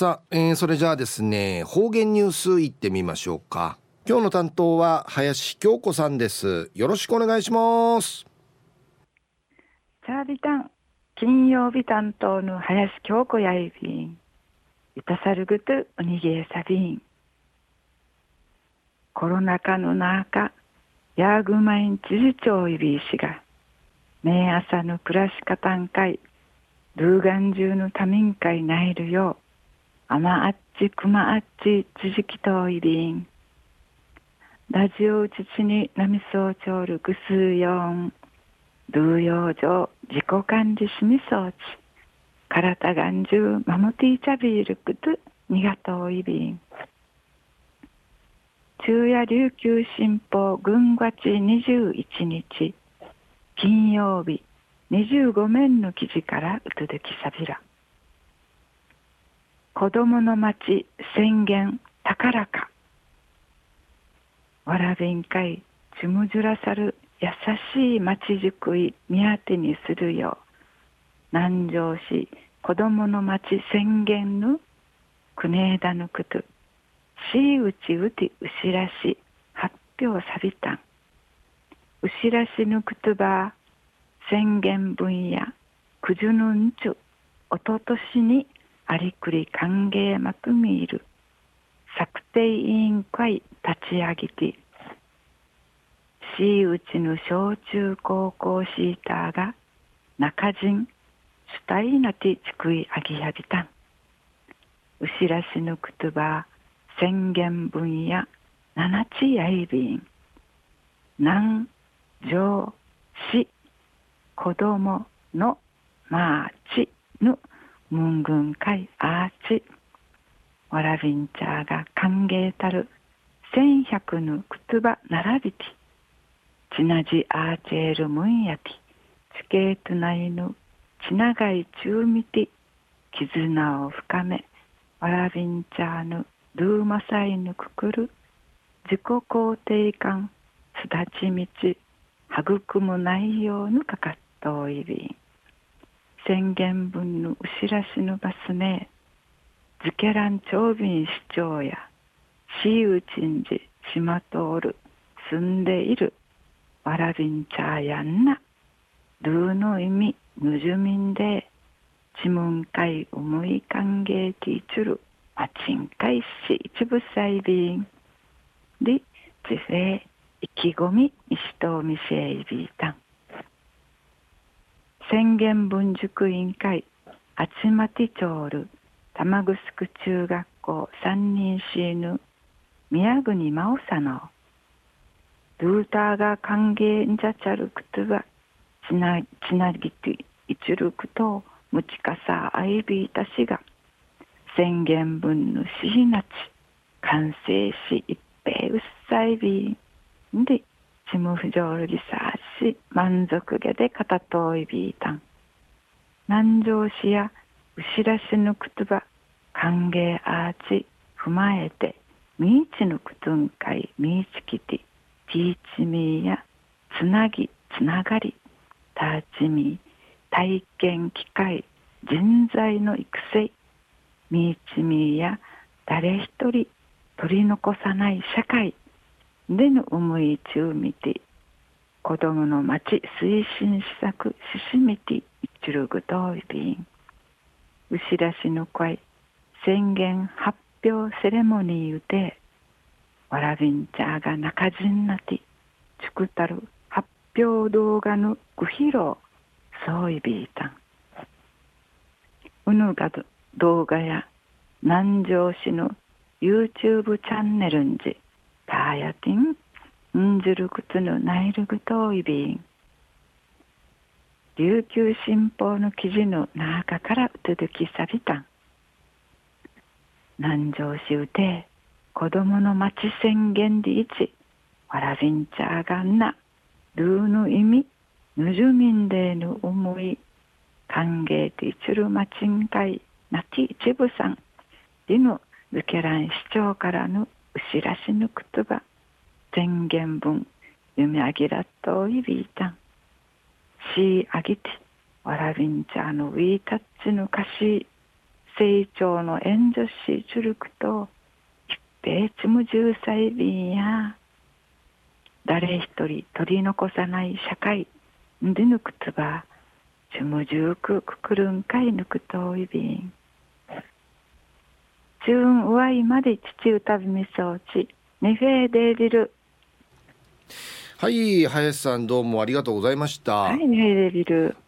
さあ、えー、それじゃあですね方言ニュースいってみましょうか。今日の担当は林京子さんです。よろしくお願いします。チャービタン金曜日担当の林京子やいびん。いたさるぐとおにげさびんコロナ禍の中ヤーグマイン知事長いびいしが明朝の暮らし方んかいルーガン中の多民会ないるよあまあっちくまあっちつじきといびん。ラジオうちちになみそうちょうるぐすうよん。ルーヨー上自己管理しみ装置体がんじゅうまもていちゃびるくとにがといびん。中夜琉球新報軍月21日。金曜日25面の記事からうつできさびら。子供の町宣言宝か。わらびんかいちむじゅらさる優しい町づくり見当てにするよ。う南城市子供の町宣言の国枝のくとしいうちうてうしらし発表さびたん。うしらしぬくとば宣言分野。くじゅぬんちゅおととしにありくり歓迎まくみいる。策定委員会立ち上げてしうちの小中高校シーターが中人主体なてちくいあぎやびた。んうしらしぬくとば宣言分野七地やいびん。南上市子供のマーチのムングン会アーチわらびんちゃーが歓迎たる千百のくつば並びてちなじアーチェールムンヤティ地形とないぬちながいちゅうみて絆を深めわらびんちゃーぬルーマサイヌくくる自己肯定感すだちみち育む内容のかかっといびん宣言文のうしらしのバスね。ズケラン長便市長やシーウチンジ島通る。住んでいる。わらびんちゃーやんな。ルーの意味。ぬじゅみんで。ちむんかい思い歓迎ティーチュル。パチンカイシ一部細便で地平意気込み石とみせいびいたん。宣言文塾委員会あちまてちょうる玉城中学校三人シーヌ宮国真央さのルーターが歓迎んじゃちゃるくつばちなちなぎていちるくとむちかさあいびいたしが宣言文のしひなち完成し一平うっさいびんでちむふじょうりさし。満足げでかたといびいたん。南城市やうしらしぬくつば歓迎アーチ踏まえてみいちぬくつんかいみいちきてティーチミーやつなぎつながりターチミー体験機会人材の育成みいちみーや誰一人取り残さない社会での思い中見て子供の町推進施策ししみていちるぐといびんうしらしの会宣言発表セレモニーでわらびんちゃーが中人なてちくたる発表動画のご披露そういびいたん。うぬが動画や南城市の YouTube チャンネルんじターヤティンんじるくつぬナイルグトイビン。琉球新報の記事の中からうつづきさびたん。南城市うて子供の町宣言でいちわらびんちゃがんな。ルーの意味。ぬじゅみんでぬ思い。歓迎ていちるまちんかい。なき一部さん。リヌズケラン市長からのうしらしぬくつば宣言文夢あぎらっといびいた。んしあぎてわらびんちゃのウィータッチの歌詞成長の援助しちゅるくと一平ちむ重歳便や。誰一人取り残さない社会んでぬくつばちむじゅうくくくるんかいぬくといびん。ちゅんうわいまで父歌びみそうちねフェーデーリルはい林さんどうもありがとうございました。はいネイデビル。